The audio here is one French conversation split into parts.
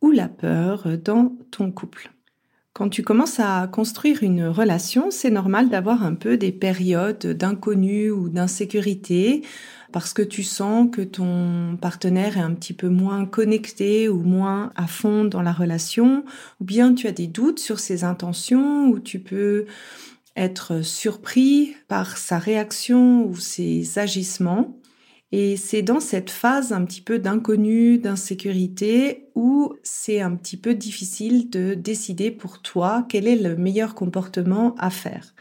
Ou la peur dans ton couple Quand tu commences à construire une relation, c'est normal d'avoir un peu des périodes d'inconnu ou d'insécurité parce que tu sens que ton partenaire est un petit peu moins connecté ou moins à fond dans la relation, ou bien tu as des doutes sur ses intentions, ou tu peux être surpris par sa réaction ou ses agissements. Et c'est dans cette phase un petit peu d'inconnu, d'insécurité, où c'est un petit peu difficile de décider pour toi quel est le meilleur comportement à faire.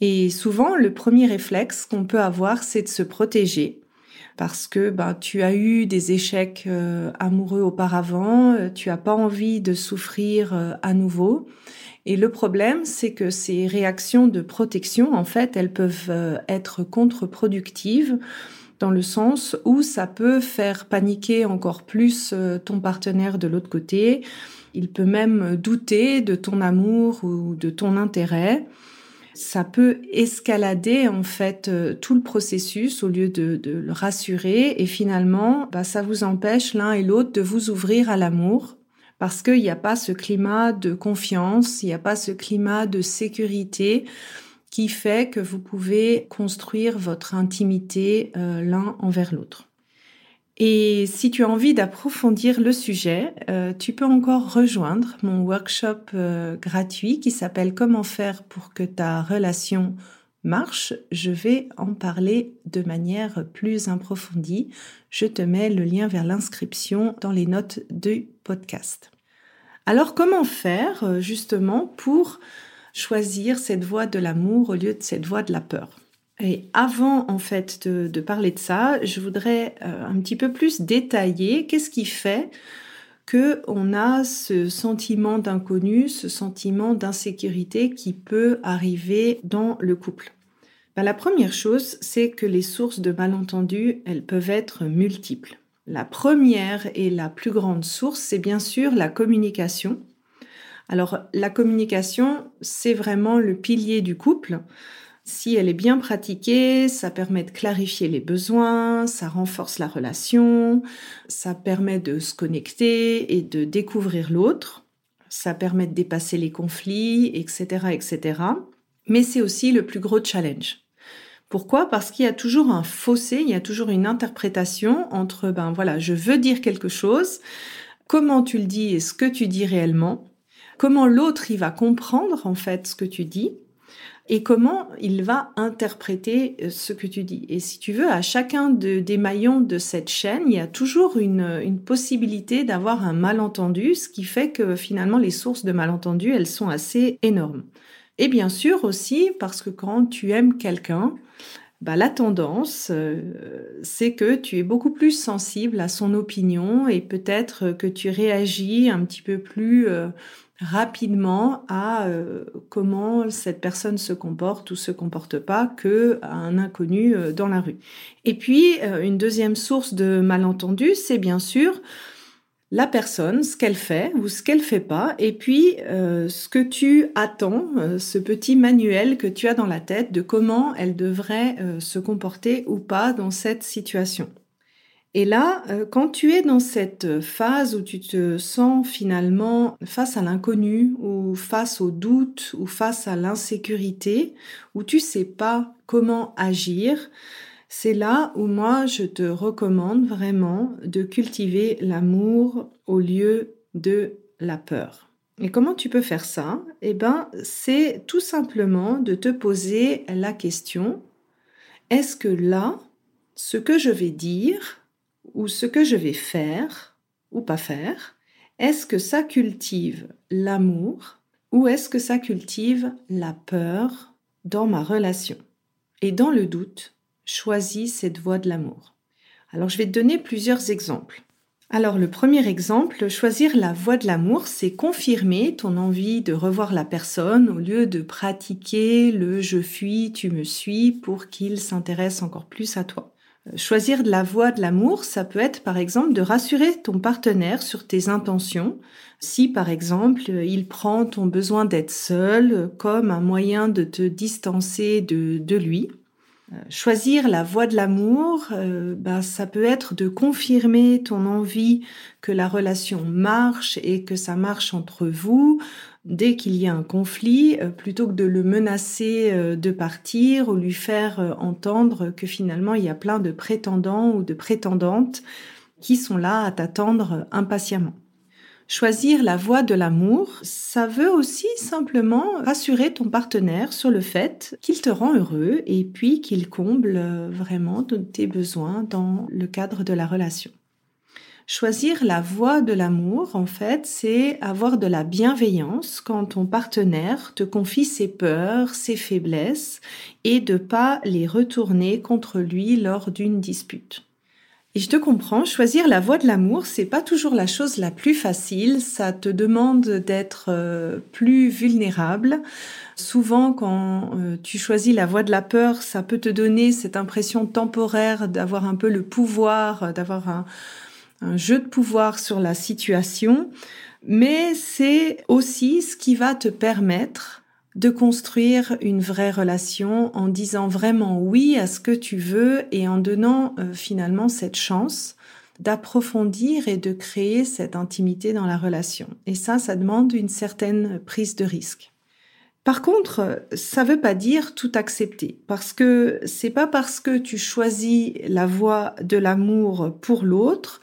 Et souvent, le premier réflexe qu'on peut avoir, c'est de se protéger. Parce que ben, tu as eu des échecs euh, amoureux auparavant, euh, tu as pas envie de souffrir euh, à nouveau. Et le problème, c'est que ces réactions de protection, en fait, elles peuvent être contre-productives dans le sens où ça peut faire paniquer encore plus euh, ton partenaire de l'autre côté. Il peut même douter de ton amour ou de ton intérêt. Ça peut escalader en fait euh, tout le processus au lieu de, le rassurer et finalement bah, ça vous empêche l'un et l'autre de vous ouvrir à l'amour parce qu'il n'y a pas ce climat de confiance, il n'y a pas ce climat de sécurité qui fait que vous pouvez construire votre intimité euh, l'un envers l'autre. Et si tu as envie d'approfondir le sujet, euh, tu peux encore rejoindre mon workshop euh, gratuit qui s'appelle Comment faire pour que ta relation marche. Je vais en parler de manière plus approfondie. Je te mets le lien vers l'inscription dans les notes du podcast. Alors comment faire justement pour choisir cette voie de l'amour au lieu de cette voie de la peur. Et avant en fait de, parler de ça, je voudrais euh, un petit peu plus détailler qu'est-ce qui fait que on a ce sentiment d'inconnu, ce sentiment d'insécurité qui peut arriver dans le couple. Ben, la première chose, c'est que les sources de malentendus, elles peuvent être multiples. La première et la plus grande source, c'est bien sûr la communication alors la communication, c'est vraiment le pilier du couple. Si elle est bien pratiquée, ça permet de clarifier les besoins, ça renforce la relation, ça permet de se connecter et de découvrir l'autre, ça permet de dépasser les conflits, etc., etc. Mais c'est aussi le plus gros challenge. Pourquoi? Parce qu'il y a toujours un fossé, il y a toujours une interprétation entre, ben voilà, je veux dire quelque chose, comment tu le dis et ce que tu dis réellement, comment l'autre il va comprendre en fait ce que tu dis et comment il va interpréter euh, ce que tu dis. Et si tu veux, à chacun des maillons de cette chaîne, il y a toujours une, une possibilité d'avoir un malentendu, ce qui fait que finalement les sources de malentendus, elles sont assez énormes. Et bien sûr aussi parce que quand tu aimes quelqu'un, bah, la tendance, euh, c'est que tu es beaucoup plus sensible à son opinion et peut-être que tu réagis un petit peu plus euh, rapidement à euh, comment cette personne se comporte ou se comporte pas que un inconnu dans la rue. Et puis une deuxième source de malentendu, c'est bien sûr la personne, ce qu'elle fait ou ce qu'elle fait pas, et puis ce que tu attends, ce petit manuel que tu as dans la tête de comment elle devrait se comporter ou pas dans cette situation. Et là, euh, quand tu es dans cette phase où tu te sens finalement face à l'inconnu ou face au doute ou face à l'insécurité, où tu sais pas comment agir, c'est là où moi je te recommande vraiment de cultiver l'amour au lieu de la peur. Et comment tu peux faire ça? Eh ben, c'est tout simplement de te poser la question est-ce que là, ce que je vais dire ou ce que je vais faire ou pas faire, est-ce que ça cultive l'amour ou est-ce que ça cultive la peur dans ma relation? Et dans le doute, choisis cette voie de l'amour. Alors je vais te donner plusieurs exemples. Alors le premier exemple, choisir la voie de l'amour, c'est confirmer ton envie de revoir la personne au lieu de pratiquer le je fuis, tu me suis pour qu'il s'intéresse encore plus à toi. Euh, choisir la voie de l'amour, ça peut être par exemple de rassurer ton partenaire sur tes intentions. Si par exemple il prend ton besoin d'être seul comme un moyen de te distancer de, de lui, choisir la voie de l'amour, euh, ben, ça peut être de confirmer ton envie que la relation marche et que ça marche entre vous dès qu'il y a un conflit, euh, plutôt que de le menacer de partir ou lui faire entendre que finalement il y a plein de prétendants ou de prétendantes qui sont là à t'attendre impatiemment. Choisir la voie de l'amour, ça veut aussi simplement rassurer ton partenaire sur le fait qu'il te rend heureux et puis qu'il comble vraiment tes besoins dans le cadre de la relation. Choisir la voie de l'amour, en fait, c'est avoir de la bienveillance quand ton partenaire te confie ses peurs, ses faiblesses et de pas les retourner contre lui lors d'une dispute. Et je te comprends, choisir la voie de l'amour, c'est pas toujours la chose la plus facile. Ça te demande d'être euh, plus vulnérable. Souvent, quand euh, tu choisis la voie de la peur, ça peut te donner cette impression temporaire d'avoir un peu le pouvoir, d'avoir un, un jeu de pouvoir sur la situation. Mais c'est aussi ce qui va te permettre de construire une vraie relation en disant vraiment oui à ce que tu veux et en donnant euh, finalement cette chance d'approfondir et de créer cette intimité dans la relation. Et ça, ça demande une certaine prise de risque. Par contre, ça veut pas dire tout accepter parce que c'est pas parce que tu choisis la voie de l'amour pour l'autre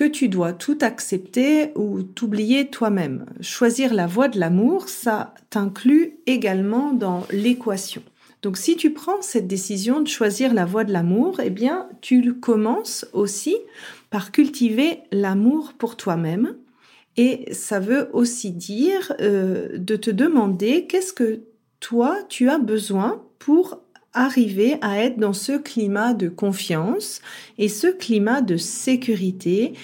que tu dois tout accepter ou t'oublier toi-même. Choisir la voie de l'amour, ça t'inclut également dans l'équation. Donc si tu prends cette décision de choisir la voie de l'amour, eh bien tu commences aussi par cultiver l'amour pour toi-même. Et ça veut aussi dire euh, de te demander qu'est-ce que toi tu as besoin pour arriver à être dans ce climat de confiance et ce climat de sécurité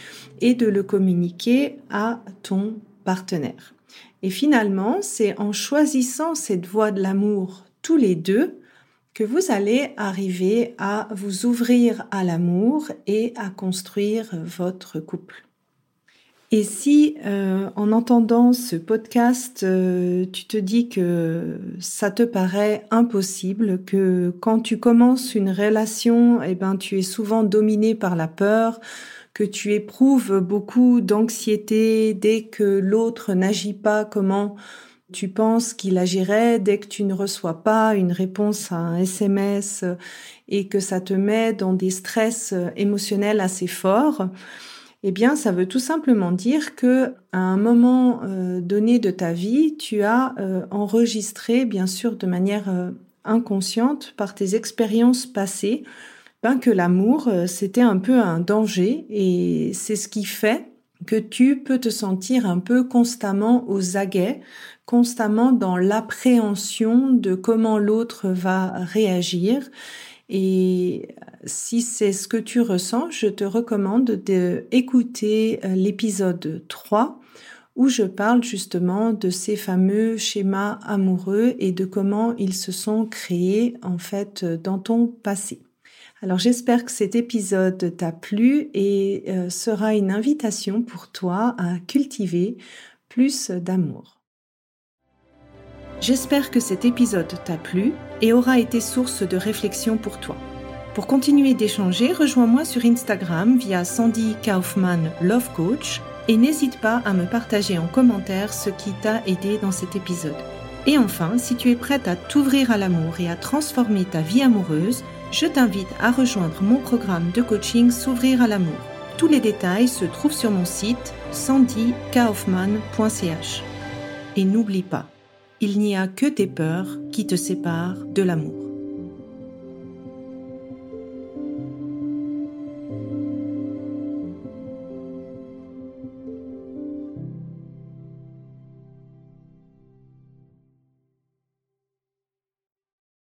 et de le communiquer à ton partenaire. Et finalement, c'est en choisissant cette voie de l'amour tous les deux que vous allez arriver à vous ouvrir à l'amour et à construire votre couple. Et si euh, en entendant ce podcast, euh, tu te dis que ça te paraît impossible, que quand tu commences une relation, eh ben tu es souvent dominé par la peur, que tu éprouves beaucoup d'anxiété dès que l'autre n'agit pas comment tu penses qu'il agirait dès que tu ne reçois pas une réponse à un SMS et que ça te met dans des stress émotionnels assez forts, eh bien, ça veut tout simplement dire que à un moment euh, donné de ta vie, tu as euh, enregistré, bien sûr, de manière euh, inconsciente, par tes expériences passées, ben, que l'amour, c'était un peu un danger, et c'est ce qui fait que tu peux te sentir un peu constamment aux aguets, constamment dans l'appréhension de comment l'autre va réagir et si c'est ce que tu ressens, je te recommande d'écouter euh, l'épisode 3 où je parle justement de ces fameux schémas amoureux et de comment ils se sont créés en fait dans ton passé. Alors j'espère que cet épisode t'a plu et euh, sera une invitation pour toi à cultiver plus d'amour. J'espère que cet épisode t'a plu et aura été source de réflexion pour toi. Pour continuer d'échanger, rejoins-moi sur Instagram via Sandy Kaufman Love Coach et n'hésite pas à me partager en commentaire ce qui t'a aidé dans cet épisode. Et enfin, si tu es prête à t'ouvrir à l'amour et à transformer ta vie amoureuse, je t'invite à rejoindre mon programme de coaching S'ouvrir à l'amour. Tous les détails se trouvent sur mon site sandykaufman.ch. Et n'oublie pas, il n'y a que tes peurs qui te séparent de l'amour.